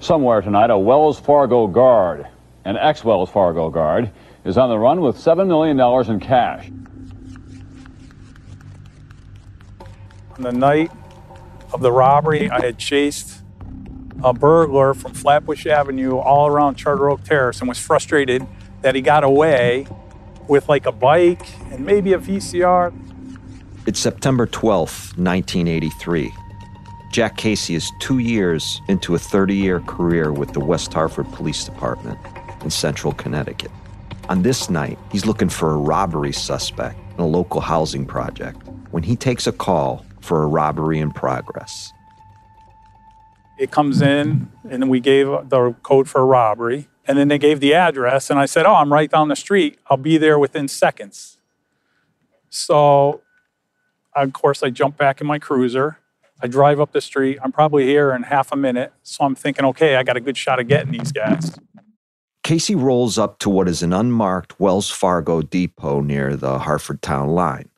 Somewhere tonight, a Wells Fargo guard, an ex Wells Fargo guard, is on the run with $7 million in cash. On the night of the robbery, I had chased a burglar from Flatbush Avenue all around Charter Oak Terrace and was frustrated that he got away with like a bike and maybe a VCR. It's September 12th, 1983. Jack Casey is two years into a 30 year career with the West Hartford Police Department in central Connecticut. On this night, he's looking for a robbery suspect in a local housing project when he takes a call for a robbery in progress. It comes in, and we gave the code for a robbery. And then they gave the address, and I said, Oh, I'm right down the street. I'll be there within seconds. So, of course, I jump back in my cruiser. I drive up the street. I'm probably here in half a minute. So I'm thinking, okay, I got a good shot of getting these guys. Casey rolls up to what is an unmarked Wells Fargo depot near the Hartford town line.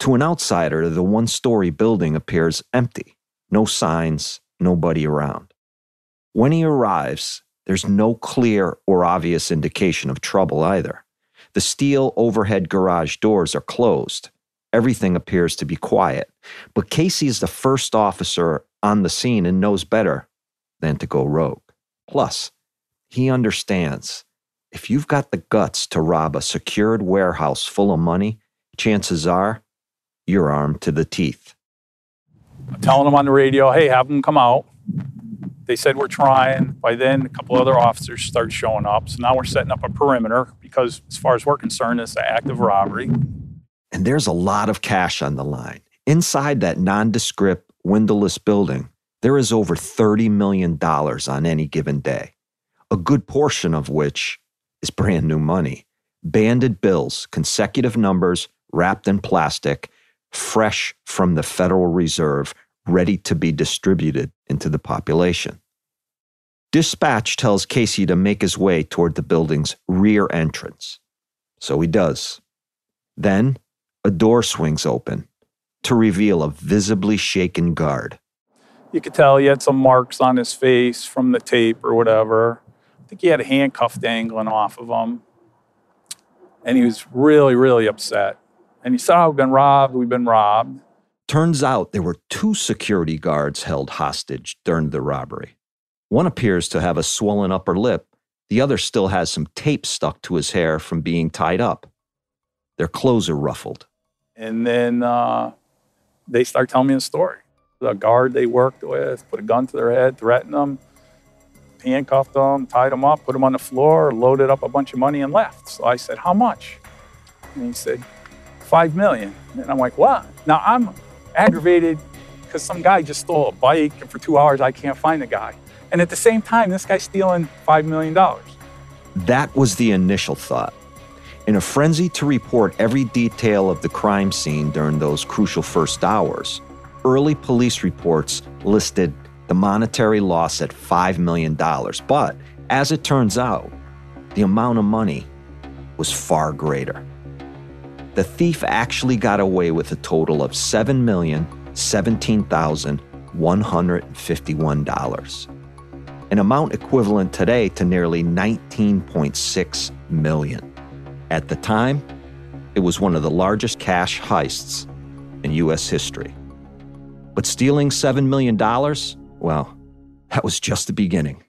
To an outsider, the one story building appears empty no signs, nobody around. When he arrives, there's no clear or obvious indication of trouble either. The steel overhead garage doors are closed. Everything appears to be quiet. But Casey is the first officer on the scene and knows better than to go rogue. Plus, he understands if you've got the guts to rob a secured warehouse full of money, chances are you're armed to the teeth. I'm telling them on the radio, hey, have them come out. They said we're trying. By then, a couple other officers start showing up. So now we're setting up a perimeter because, as far as we're concerned, it's an active robbery. And there's a lot of cash on the line. Inside that nondescript, windowless building, there is over $30 million on any given day, a good portion of which is brand new money. Banded bills, consecutive numbers wrapped in plastic, fresh from the Federal Reserve, ready to be distributed into the population. Dispatch tells Casey to make his way toward the building's rear entrance. So he does. Then a door swings open to reveal a visibly shaken guard. You could tell he had some marks on his face from the tape or whatever. I think he had a handcuff dangling off of him. And he was really, really upset. And he said, oh, we've been robbed, we've been robbed. Turns out there were two security guards held hostage during the robbery. One appears to have a swollen upper lip, the other still has some tape stuck to his hair from being tied up. Their clothes are ruffled. And then uh, they start telling me a story. The guard they worked with put a gun to their head, threatened them, handcuffed them, tied them up, put them on the floor, loaded up a bunch of money, and left. So I said, How much? And he said, Five million. And I'm like, What? Now I'm aggravated because some guy just stole a bike, and for two hours I can't find the guy. And at the same time, this guy's stealing $5 million. That was the initial thought. In a frenzy to report every detail of the crime scene during those crucial first hours, early police reports listed the monetary loss at $5 million. But as it turns out, the amount of money was far greater. The thief actually got away with a total of $7,017,151, an amount equivalent today to nearly 19.6 million. At the time, it was one of the largest cash heists in U.S. history. But stealing $7 million, well, that was just the beginning.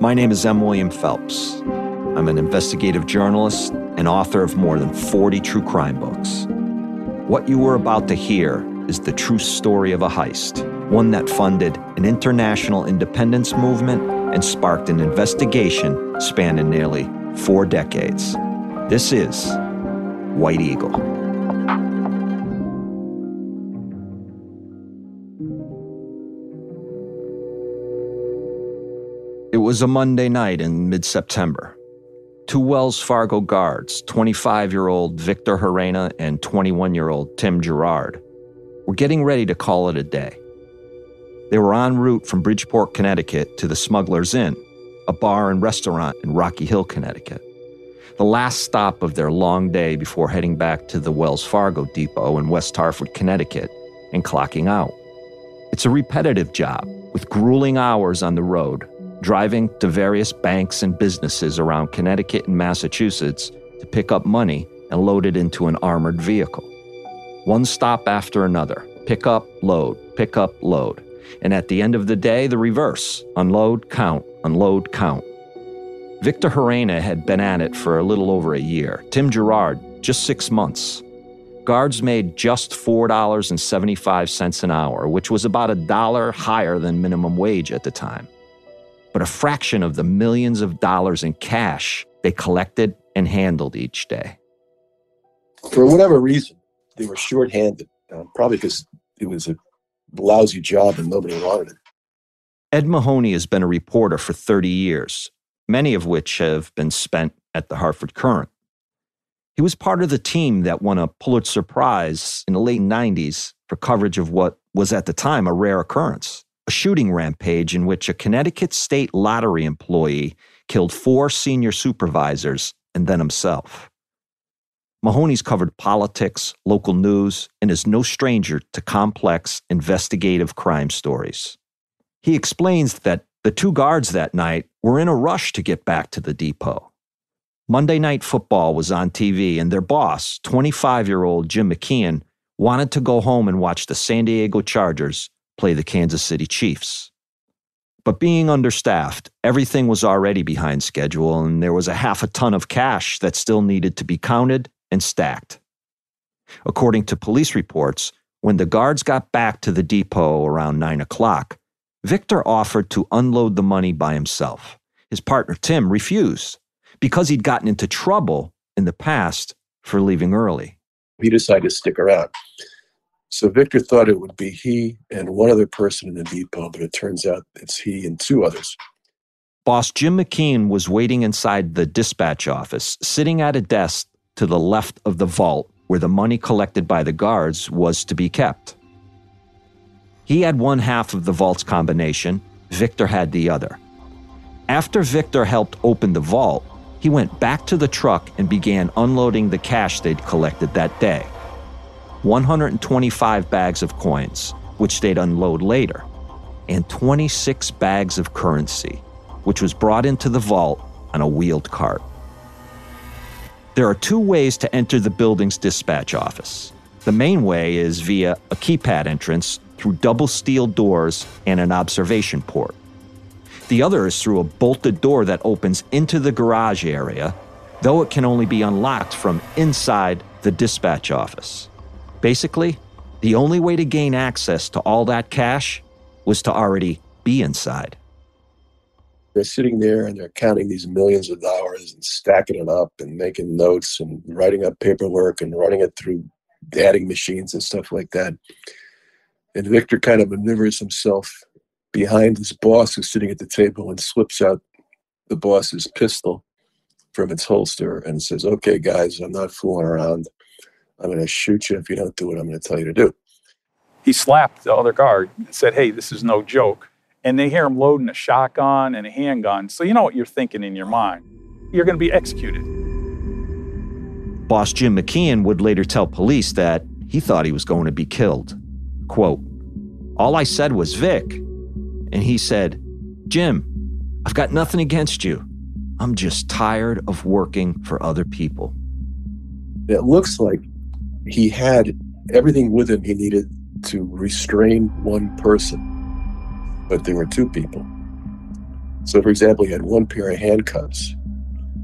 My name is M. William Phelps. I'm an investigative journalist and author of more than 40 true crime books. What you were about to hear is the true story of a heist, one that funded an international independence movement and sparked an investigation spanning nearly four decades. This is White Eagle. It was a Monday night in mid September. Two Wells Fargo guards, 25 year old Victor Gerena and 21 year old Tim Gerard, were getting ready to call it a day. They were en route from Bridgeport, Connecticut to the Smuggler's Inn, a bar and restaurant in Rocky Hill, Connecticut. The last stop of their long day before heading back to the Wells Fargo depot in West Hartford, Connecticut, and clocking out. It's a repetitive job with grueling hours on the road, driving to various banks and businesses around Connecticut and Massachusetts to pick up money and load it into an armored vehicle. One stop after another pick up, load, pick up, load. And at the end of the day, the reverse unload, count, unload, count. Victor Gerena had been at it for a little over a year, Tim Gerard, just six months. Guards made just $4.75 an hour, which was about a dollar higher than minimum wage at the time. But a fraction of the millions of dollars in cash they collected and handled each day. For whatever reason, they were shorthanded, uh, probably because it was a lousy job and nobody wanted it. Ed Mahoney has been a reporter for 30 years, many of which have been spent at the Hartford Courant. He was part of the team that won a Pulitzer Prize in the late 90s for coverage of what was at the time a rare occurrence a shooting rampage in which a Connecticut state lottery employee killed four senior supervisors and then himself. Mahoney's covered politics, local news, and is no stranger to complex investigative crime stories. He explains that the two guards that night were in a rush to get back to the depot. Monday Night Football was on TV, and their boss, 25 year old Jim McKeon, wanted to go home and watch the San Diego Chargers play the Kansas City Chiefs. But being understaffed, everything was already behind schedule, and there was a half a ton of cash that still needed to be counted and stacked. According to police reports, when the guards got back to the depot around 9 o'clock, Victor offered to unload the money by himself. His partner Tim refused because he'd gotten into trouble in the past for leaving early. He decided to stick around. So Victor thought it would be he and one other person in the depot, but it turns out it's he and two others. Boss Jim McKeon was waiting inside the dispatch office, sitting at a desk to the left of the vault where the money collected by the guards was to be kept. He had one half of the vault's combination, Victor had the other. After Victor helped open the vault, he went back to the truck and began unloading the cash they'd collected that day 125 bags of coins, which they'd unload later, and 26 bags of currency, which was brought into the vault on a wheeled cart. There are two ways to enter the building's dispatch office. The main way is via a keypad entrance through double steel doors and an observation port. The other is through a bolted door that opens into the garage area though it can only be unlocked from inside the dispatch office. Basically, the only way to gain access to all that cash was to already be inside. They're sitting there and they're counting these millions of dollars and stacking it up and making notes and writing up paperwork and running it through adding machines and stuff like that. And Victor kind of maneuvers himself behind his boss who's sitting at the table and slips out the boss's pistol from its holster and says, Okay, guys, I'm not fooling around. I'm going to shoot you if you don't do what I'm going to tell you to do. He slapped the other guard and said, Hey, this is no joke. And they hear him loading a shotgun and a handgun. So you know what you're thinking in your mind. You're going to be executed. Boss Jim McKeon would later tell police that he thought he was going to be killed. Quote, All I said was Vic. And he said, Jim, I've got nothing against you. I'm just tired of working for other people. It looks like he had everything with him he needed to restrain one person, but there were two people. So, for example, he had one pair of handcuffs.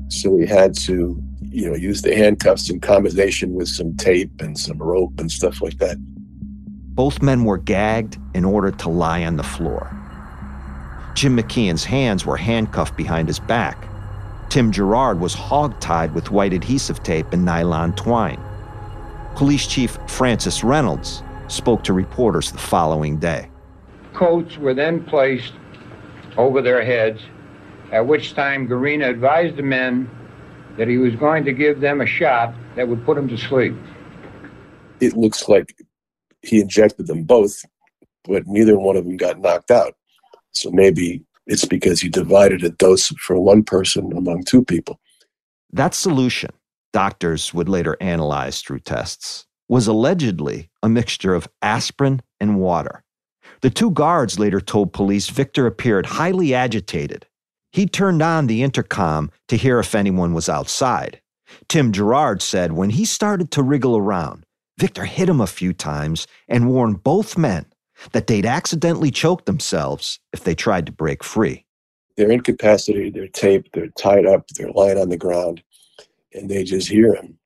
So he had to, you know, use the handcuffs in combination with some tape and some rope and stuff like that. Both men were gagged in order to lie on the floor. Jim McKeon's hands were handcuffed behind his back. Tim Gerard was hogtied with white adhesive tape and nylon twine. Police Chief Francis Reynolds spoke to reporters the following day. Coats were then placed over their heads, at which time Gerena advised the men that he was going to give them a shot that would put them to sleep. It looks like he injected them both, but neither one of them got knocked out. So maybe it's because he divided a dose for one person among two people. That solution, doctors would later analyze through tests, was allegedly a mixture of aspirin and water. The two guards later told police Victor appeared highly agitated. He turned on the intercom to hear if anyone was outside. Tim Gerard said when he started to wriggle around, Victor hit him a few times and warned both men that they'd accidentally choke themselves if they tried to break free. They're incapacitated, they're taped, they're tied up, they're lying on the ground, and they just hear him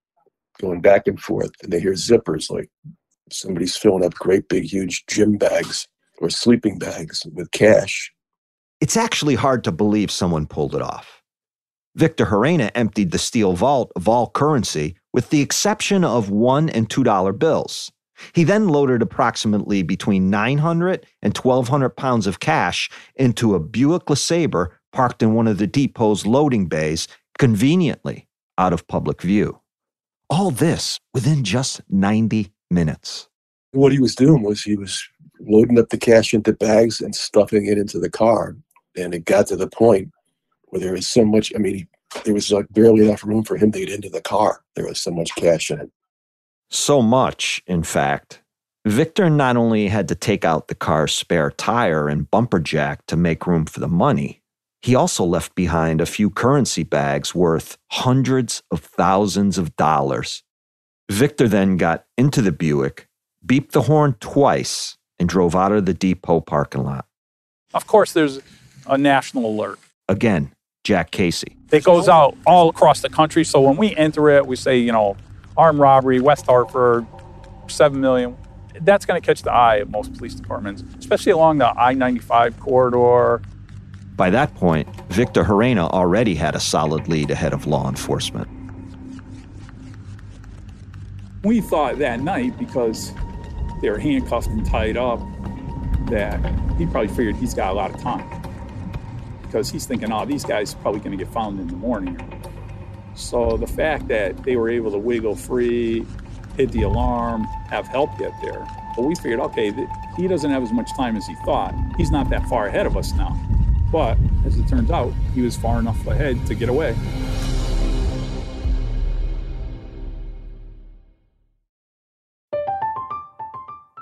going back and forth. And they hear zippers like somebody's filling up great big, huge gym bags or sleeping bags with cash. It's actually hard to believe someone pulled it off. Victor Gerena emptied the steel vault of all currency with the exception of one and two dollar bills. He then loaded approximately between 900 and 1,200 pounds of cash into a Buick LeSabre parked in one of the depot's loading bays, conveniently out of public view. All this within just 90 minutes. What he was doing was he was loading up the cash into bags and stuffing it into the car. And it got to the point where there was so much, I mean, he, there was like barely enough room for him to get into the car. There was so much cash in it. So much, in fact, Victor not only had to take out the car's spare tire and bumper jack to make room for the money, he also left behind a few currency bags worth hundreds of thousands of dollars. Victor then got into the Buick, beeped the horn twice, and drove out of the depot parking lot. Of course, there's a national alert. Again, Jack Casey. It goes out all across the country. So when we enter it, we say, you know, armed robbery, West Hartford, 7 million. That's going to catch the eye of most police departments, especially along the I 95 corridor. By that point, Victor Gerena already had a solid lead ahead of law enforcement. We thought that night, because they were handcuffed and tied up, that he probably figured he's got a lot of time. Because he's thinking, oh, these guys are probably going to get found in the morning so the fact that they were able to wiggle free, hit the alarm, have help get there, but we figured, okay, he doesn't have as much time as he thought. He's not that far ahead of us now. But as it turns out, he was far enough ahead to get away.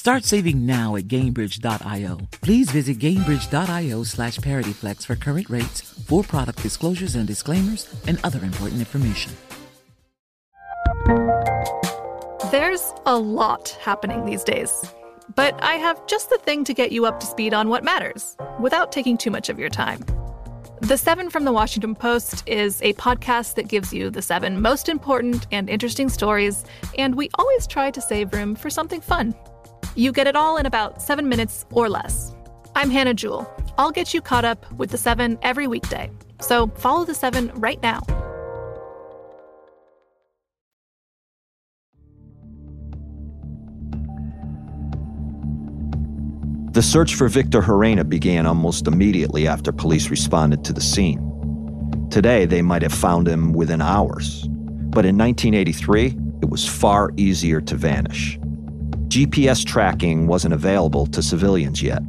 Start saving now at Gainbridge.io. Please visit Gainbridge.io slash ParityFlex for current rates, for product disclosures and disclaimers, and other important information. There's a lot happening these days. But I have just the thing to get you up to speed on what matters without taking too much of your time. The Seven from the Washington Post is a podcast that gives you the seven most important and interesting stories, and we always try to save room for something fun. You get it all in about seven minutes or less. I'm Hannah Jewell. I'll get you caught up with the seven every weekday. So follow the seven right now. The search for Victor Gerena began almost immediately after police responded to the scene. Today, they might have found him within hours, but in 1983, it was far easier to vanish. GPS tracking wasn't available to civilians yet.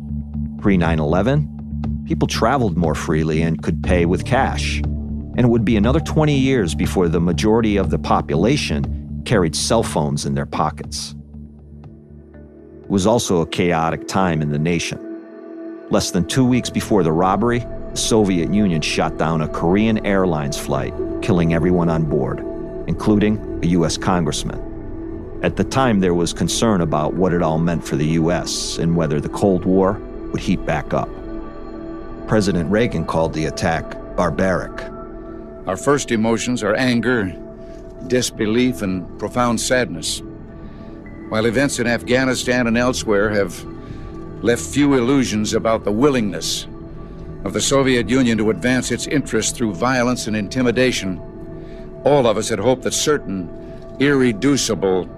Pre 9 11, people traveled more freely and could pay with cash. And it would be another 20 years before the majority of the population carried cell phones in their pockets. It was also a chaotic time in the nation. Less than two weeks before the robbery, the Soviet Union shot down a Korean Airlines flight, killing everyone on board, including a U.S. congressman. At the time, there was concern about what it all meant for the U.S. and whether the Cold War would heat back up. President Reagan called the attack barbaric. Our first emotions are anger, disbelief, and profound sadness. While events in Afghanistan and elsewhere have left few illusions about the willingness of the Soviet Union to advance its interests through violence and intimidation, all of us had hoped that certain irreducible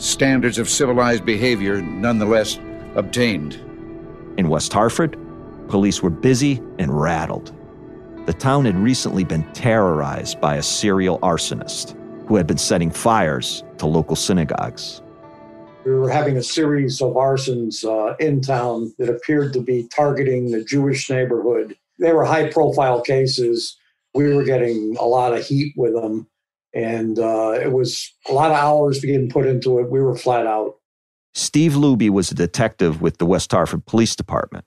standards of civilized behavior nonetheless obtained. In West Hartford, police were busy and rattled. The town had recently been terrorized by a serial arsonist who had been setting fires to local synagogues. We were having a series of arsons uh, in town that appeared to be targeting the Jewish neighborhood. They were high profile cases. We were getting a lot of heat with them and uh, it was a lot of hours being put into it. We were flat out. Steve Luby was a detective with the West Hartford Police Department.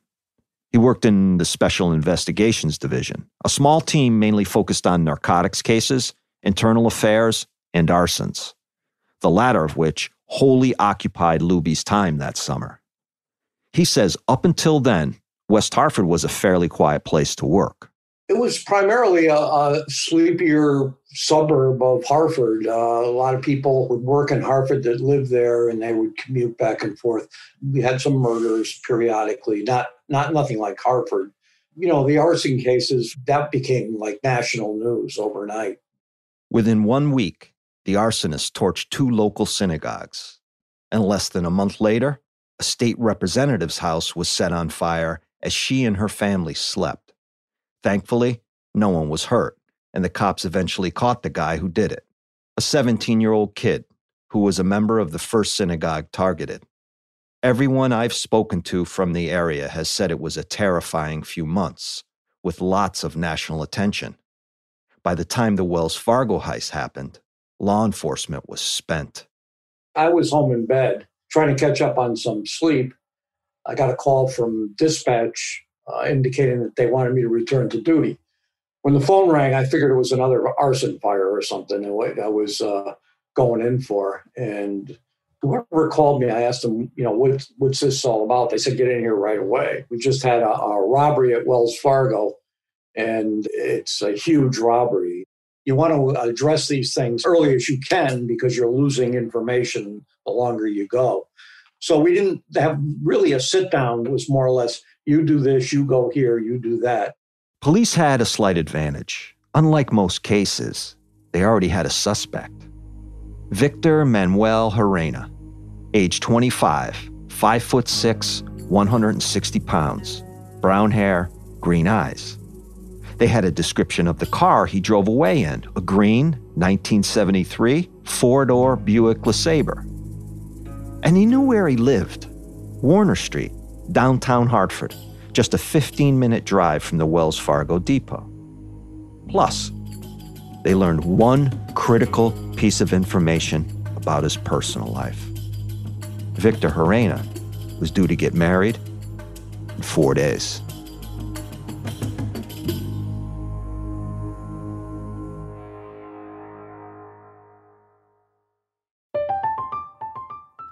He worked in the Special Investigations Division, a small team mainly focused on narcotics cases, internal affairs, and arsons, the latter of which wholly occupied Luby's time that summer. He says up until then, West Hartford was a fairly quiet place to work. It was primarily a, a sleepier suburb of Hartford. Uh, a lot of people would work in Hartford that lived there, and they would commute back and forth. We had some murders periodically, not not nothing like Hartford. You know, the arson cases that became like national news overnight. Within one week, the arsonist torched two local synagogues, and less than a month later, a state representative's house was set on fire as she and her family slept. Thankfully, no one was hurt, and the cops eventually caught the guy who did it a 17 year old kid who was a member of the first synagogue targeted. Everyone I've spoken to from the area has said it was a terrifying few months, with lots of national attention. By the time the Wells Fargo heist happened, law enforcement was spent. I was home in bed trying to catch up on some sleep. I got a call from dispatch uh, indicating that they wanted me to return to duty. When the phone rang, I figured it was another arson fire or something that I was uh, going in for. And whoever called me, I asked them, you know, what, what's this all about? They said, get in here right away. We just had a, a robbery at Wells Fargo, and it's a huge robbery. You want to address these things early as you can because you're losing information the longer you go. So we didn't have really a sit down. Was more or less, you do this, you go here, you do that. Police had a slight advantage. Unlike most cases, they already had a suspect. Victor Manuel Gerena, age 25, 5 foot 6, 160 pounds, brown hair, green eyes. They had a description of the car he drove away in, a green 1973 four-door Buick LeSabre. And he knew where he lived, Warner Street, downtown Hartford, just a 15-minute drive from the Wells Fargo depot. Plus, they learned one critical piece of information about his personal life. Victor Gerena was due to get married in four days.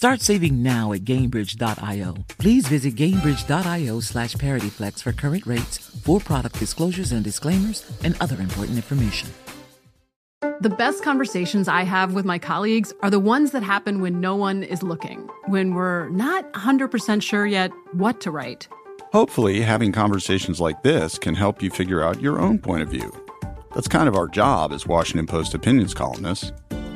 Start saving now at Gainbridge.io. Please visit Gainbridge.io slash ParityFlex for current rates, for product disclosures and disclaimers, and other important information. The best conversations I have with my colleagues are the ones that happen when no one is looking, when we're not 100% sure yet what to write. Hopefully, having conversations like this can help you figure out your own point of view. That's kind of our job as Washington Post opinions columnists.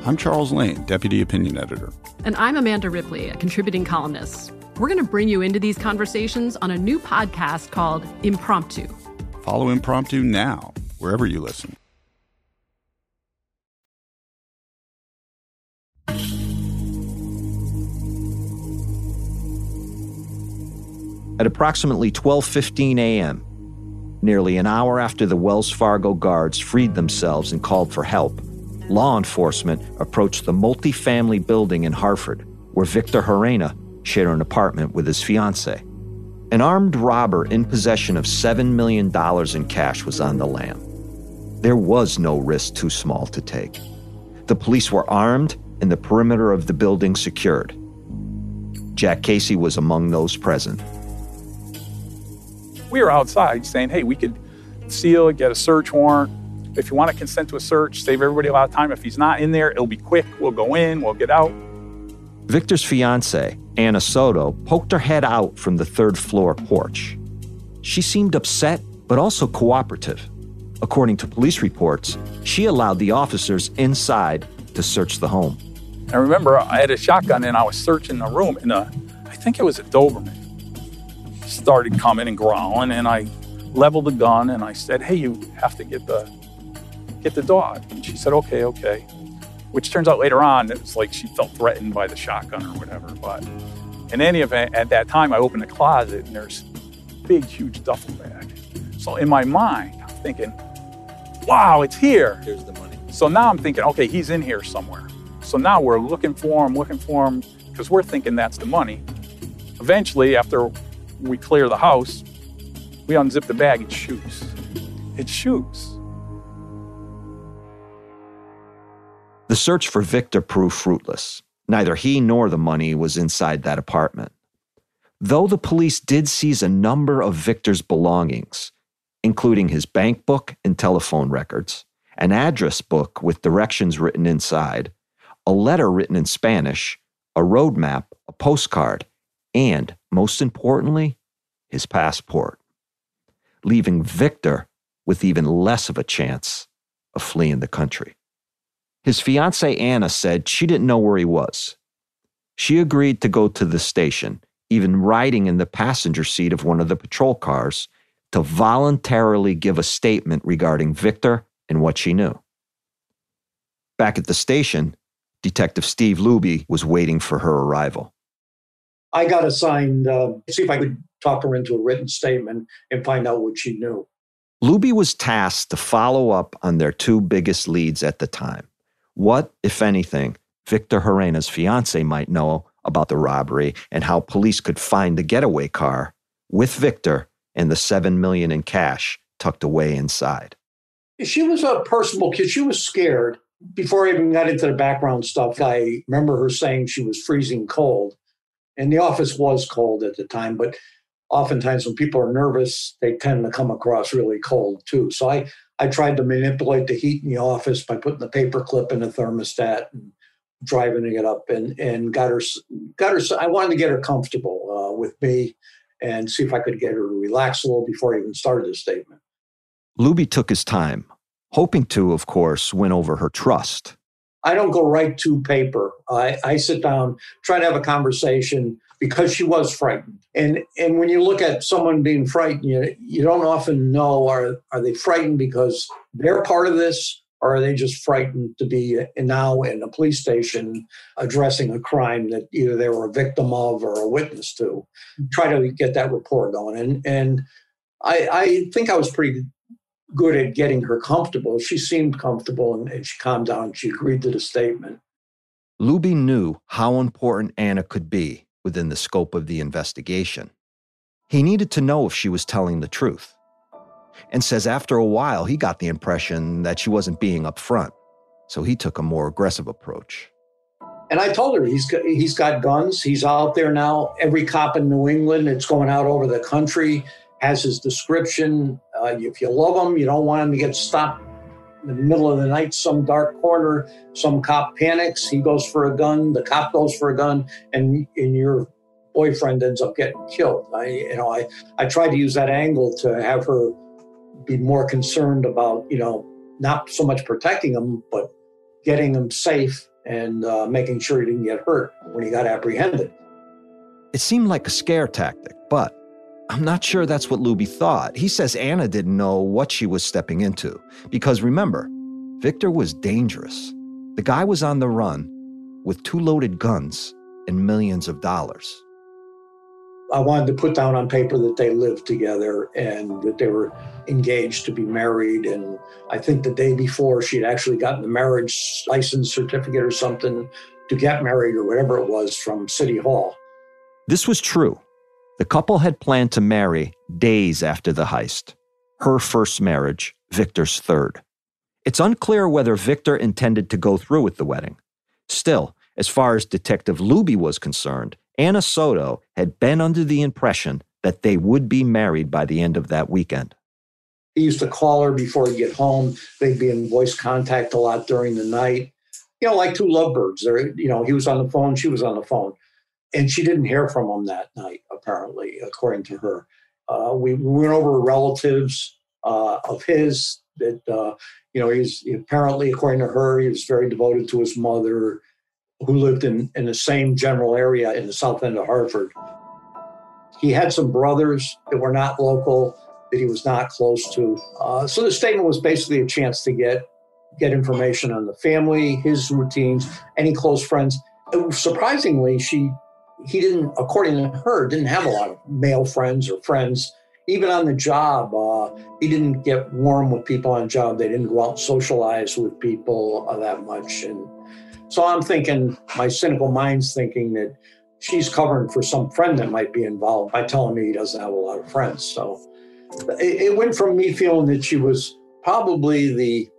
I'm Charles Lane, Deputy Opinion Editor. And I'm Amanda Ripley, a contributing columnist. We're going to bring you into these conversations on a new podcast called Impromptu. Follow Impromptu now, wherever you listen. At approximately 12:15 a.m., nearly an hour after the Wells Fargo guards freed themselves and called for help, law enforcement approached the multi-family building in Hartford where Victor Gerena shared an apartment with his fiancee. An armed robber in possession of $7 million in cash was on the lam. There was no risk too small to take. The police were armed and the perimeter of the building secured. Jack Casey was among those present. We were outside saying, hey, we could seal get a search warrant, If you want to consent to a search, save everybody a lot of time. If he's not in there, it'll be quick. We'll go in, we'll get out. Victor's fiancee, Anna Soto, poked her head out from the third floor porch. She seemed upset, but also cooperative. According to police reports, she allowed the officers inside to search the home. I remember I had a shotgun and I was searching the room, and a, I think it was a Doberman started coming and growling, and I leveled the gun and I said, "Hey, you have to get the get the dog." And she said, "Okay, okay." Which turns out later on, it was like she felt threatened by the shotgun or whatever. But in any event, at that time, I opened the closet and there's a big, huge duffel bag. So in my mind, I'm thinking, "Wow, it's here." Here's the money. So now I'm thinking, okay, he's in here somewhere. So now we're looking for him, looking for him, because we're thinking that's the money. Eventually, after we clear the house, we unzip the bag, it's shoes. It's shoes. The search for Victor proved fruitless. Neither he nor the money was inside that apartment. Though the police did seize a number of Victor's belongings, including his bank book and telephone records, an address book with directions written inside, a letter written in Spanish, a road map, a postcard, and, most importantly, his passport, leaving Victor with even less of a chance of fleeing the country. His fiancee Anna said she didn't know where he was. She agreed to go to the station, even riding in the passenger seat of one of the patrol cars, to voluntarily give a statement regarding Victor and what she knew. Back at the station, Detective Steve Luby was waiting for her arrival. I got assigned, uh, see if I could talk her into a written statement and find out what she knew. Luby was tasked to follow up on their two biggest leads at the time. What, if anything, Victor Gerena's fiance might know about the robbery and how police could find the getaway car with Victor and the 7 million in cash tucked away inside. She was a personable kid. She was scared. Before I even got into the background stuff, I remember her saying she was freezing cold. And the office was cold at the time, but oftentimes when people are nervous, they tend to come across really cold too. So I, I tried to manipulate the heat in the office by putting the paper clip in the thermostat and driving it up and, and got her, got her, I wanted to get her comfortable uh, with me and see if I could get her to relax a little before I even started the statement. Luby took his time, hoping to, of course, win over her trust. I don't go right to paper. I, I sit down, try to have a conversation because she was frightened. And and when you look at someone being frightened, you, you don't often know are are they frightened because they're part of this or are they just frightened to be now in a police station addressing a crime that either they were a victim of or a witness to? Try to get that rapport going. And and I, I think I was pretty good at getting her comfortable. She seemed comfortable and, and she calmed down. She agreed to the statement. Luby knew how important Anna could be within the scope of the investigation. He needed to know if she was telling the truth. And says after a while, he got the impression that she wasn't being upfront. So he took a more aggressive approach. And I told her he's got, he's got guns. He's out there now. Every cop in New England, it's going out over the country, has his description. Uh, if you love him, you don't want him to get stopped in the middle of the night, some dark corner. Some cop panics. He goes for a gun. The cop goes for a gun, and and your boyfriend ends up getting killed. I you know I I tried to use that angle to have her be more concerned about you know not so much protecting him, but getting him safe and uh, making sure he didn't get hurt when he got apprehended. It seemed like a scare tactic, but I'm not sure that's what Luby thought. He says Anna didn't know what she was stepping into. Because remember, Victor was dangerous. The guy was on the run with two loaded guns and millions of dollars. I wanted to put down on paper that they lived together and that they were engaged to be married. And I think the day before, she'd actually gotten the marriage license certificate or something to get married or whatever it was from City Hall. This was true. The couple had planned to marry days after the heist. Her first marriage, Victor's third. It's unclear whether Victor intended to go through with the wedding. Still, as far as Detective Luby was concerned, Anna Soto had been under the impression that they would be married by the end of that weekend. He used to call her before he'd get home. They'd be in voice contact a lot during the night. You know, like two lovebirds. There, you know, he was on the phone, she was on the phone, and she didn't hear from him that night. Apparently, according to her, uh, we, we went over relatives uh, of his that uh, you know he's apparently, according to her, he was very devoted to his mother, who lived in in the same general area in the south end of Hartford. He had some brothers that were not local that he was not close to. Uh, so the statement was basically a chance to get get information on the family, his routines, any close friends. Surprisingly, she he didn't, according to her, didn't have a lot of male friends or friends. Even on the job, uh, he didn't get warm with people on job. They didn't go out and socialize with people uh, that much. And so I'm thinking, my cynical mind's thinking that she's covering for some friend that might be involved by telling me he doesn't have a lot of friends. So it, it went from me feeling that she was probably the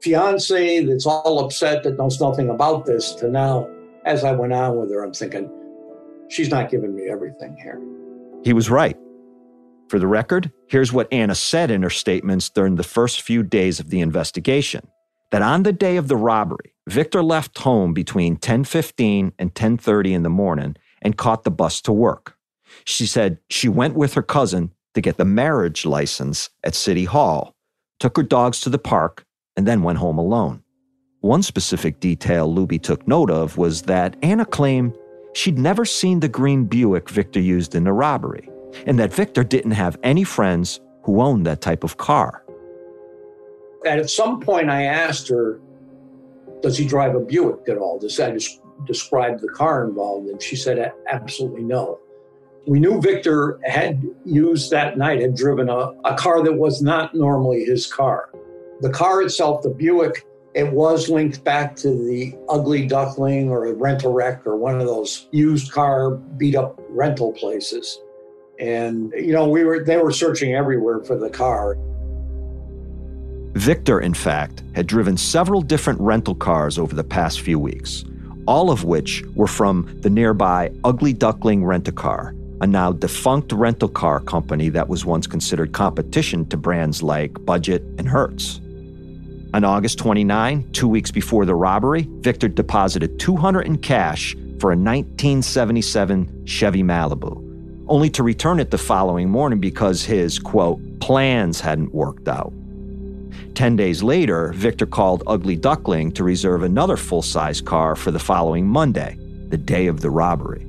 fiance that's all upset that knows nothing about this to now, as I went on with her, I'm thinking, she's not giving me everything here. He was right. For the record, here's what Anna said in her statements during the first few days of the investigation. That on the day of the robbery, Victor left home between 10:15 and 10:30 in the morning and caught the bus to work. She said she went with her cousin to get the marriage license at City Hall, took her dogs to the park, and then went home alone. One specific detail Luby took note of was that Anna claimed she'd never seen the green Buick Victor used in the robbery, and that Victor didn't have any friends who owned that type of car. And at some point, I asked her, Does he drive a Buick at all? Does I just describe the car involved? And she said, Absolutely no. We knew Victor had used that night, had driven a, a car that was not normally his car. The car itself, the Buick, it was linked back to the ugly duckling or a rental wreck or one of those used car beat up rental places. And you know we were they were searching everywhere for the car. Victor in fact had driven several different rental cars over the past few weeks all of which were from the nearby ugly duckling rent-a-car a now defunct rental car company that was once considered competition to brands like budget and hertz on August 29, two weeks before the robbery, Victor deposited 200 in cash for a 1977 Chevy Malibu, only to return it the following morning because his, quote, plans hadn't worked out. Ten days later, Victor called Ugly Duckling to reserve another full size car for the following Monday, the day of the robbery.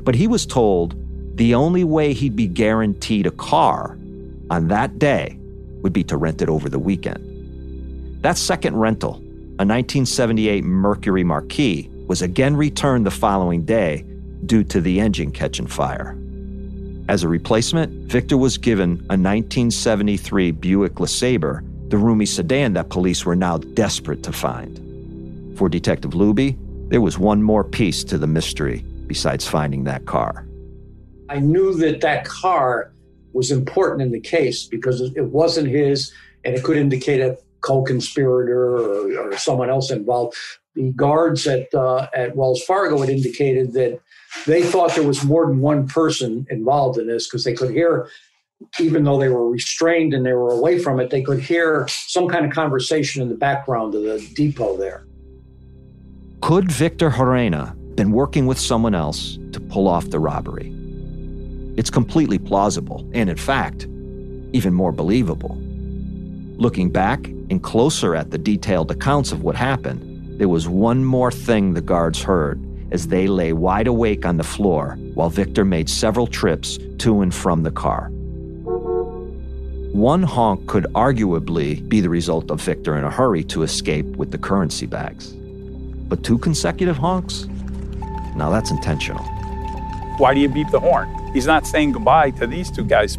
But he was told the only way he'd be guaranteed a car on that day would be to rent it over the weekend. That second rental, a 1978 Mercury Marquis, was again returned the following day due to the engine catching fire. As a replacement, Victor was given a 1973 Buick LeSabre, the roomy sedan that police were now desperate to find. For Detective Luby, there was one more piece to the mystery besides finding that car. I knew that that car was important in the case because it wasn't his and it could indicate a co-conspirator or, or someone else involved. The guards at uh, at Wells Fargo had indicated that they thought there was more than one person involved in this because they could hear, even though they were restrained and they were away from it, they could hear some kind of conversation in the background of the depot there. Could Victor Gerena been working with someone else to pull off the robbery? It's completely plausible, and in fact, even more believable. Looking back and closer at the detailed accounts of what happened, there was one more thing the guards heard as they lay wide awake on the floor while Victor made several trips to and from the car. One honk could arguably be the result of Victor in a hurry to escape with the currency bags. But two consecutive honks? Now that's intentional. Why do you beep the horn? He's not saying goodbye to these two guys.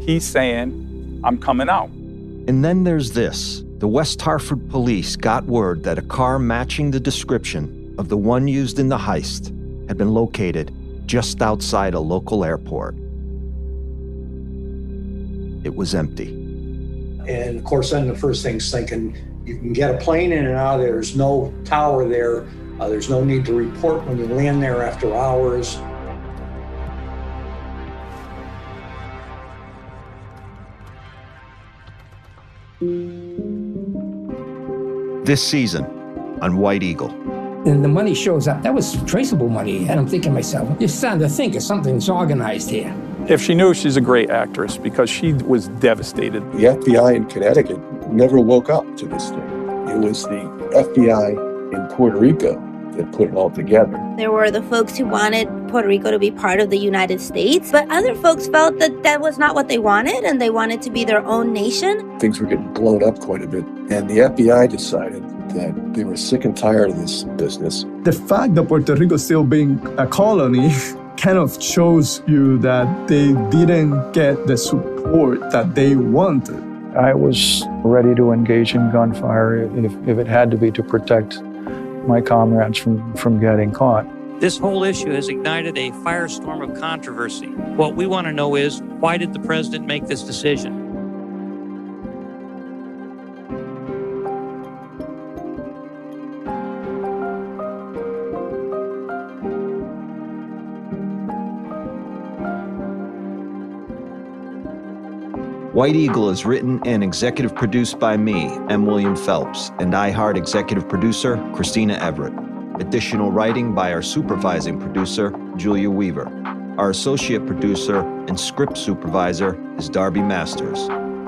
He's saying, I'm coming out. And then there's this the West Hartford police got word that a car matching the description of the one used in the heist had been located just outside a local airport. It was empty. And of course, then the first thing's thinking you can get a plane in and out. There's no tower there. Uh, there's no need to report when you land there after hours. This season on White Eagle. And the money shows up. That was traceable money. And I'm thinking to myself, you're starting to think of something's organized here. If she knew, she's a great actress because she was devastated. The FBI in Connecticut never woke up to this thing. It was the FBI in Puerto Rico that put it all together. There were the folks who wanted Puerto Rico to be part of the United States, but other folks felt that that was not what they wanted and they wanted to be their own nation. Things were getting blown up quite a bit, and the FBI decided that they were sick and tired of this business. The fact that Puerto Rico still being a colony kind of shows you that they didn't get the support that they wanted. I was ready to engage in gunfire if, if it had to be to protect my comrades from, from getting caught. This whole issue has ignited a firestorm of controversy. What we want to know is why did the president make this decision? White Eagle is written and executive produced by me, M. William Phelps, and iHeart executive producer, Christina Everett. Additional writing by our supervising producer, Julia Weaver. Our associate producer and script supervisor is Darby Masters.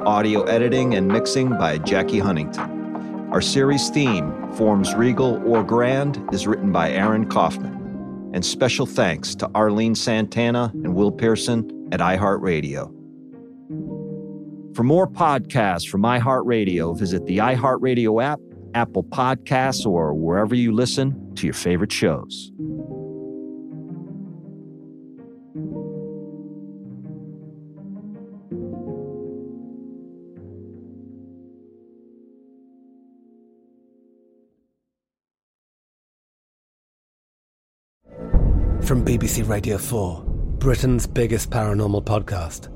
Audio editing and mixing by Jackie Huntington. Our series theme, Forms Regal or Grand, is written by Aaron Kaufman. And special thanks to Arlene Santana and Will Pearson at iHeartRadio. For more podcasts from iHeartRadio, visit the iHeartRadio app, Apple Podcasts, or wherever you listen to your favorite shows. From BBC Radio 4, Britain's biggest paranormal podcast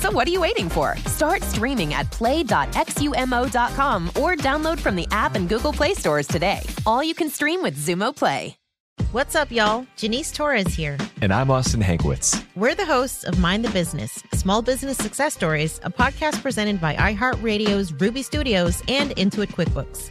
So what are you waiting for? Start streaming at play.xumo.com or download from the app and Google Play stores today. All you can stream with Xumo Play. What's up, y'all? Janice Torres here. And I'm Austin Hankwitz. We're the hosts of Mind the Business Small Business Success Stories, a podcast presented by iHeartRadio's Ruby Studios and Intuit QuickBooks.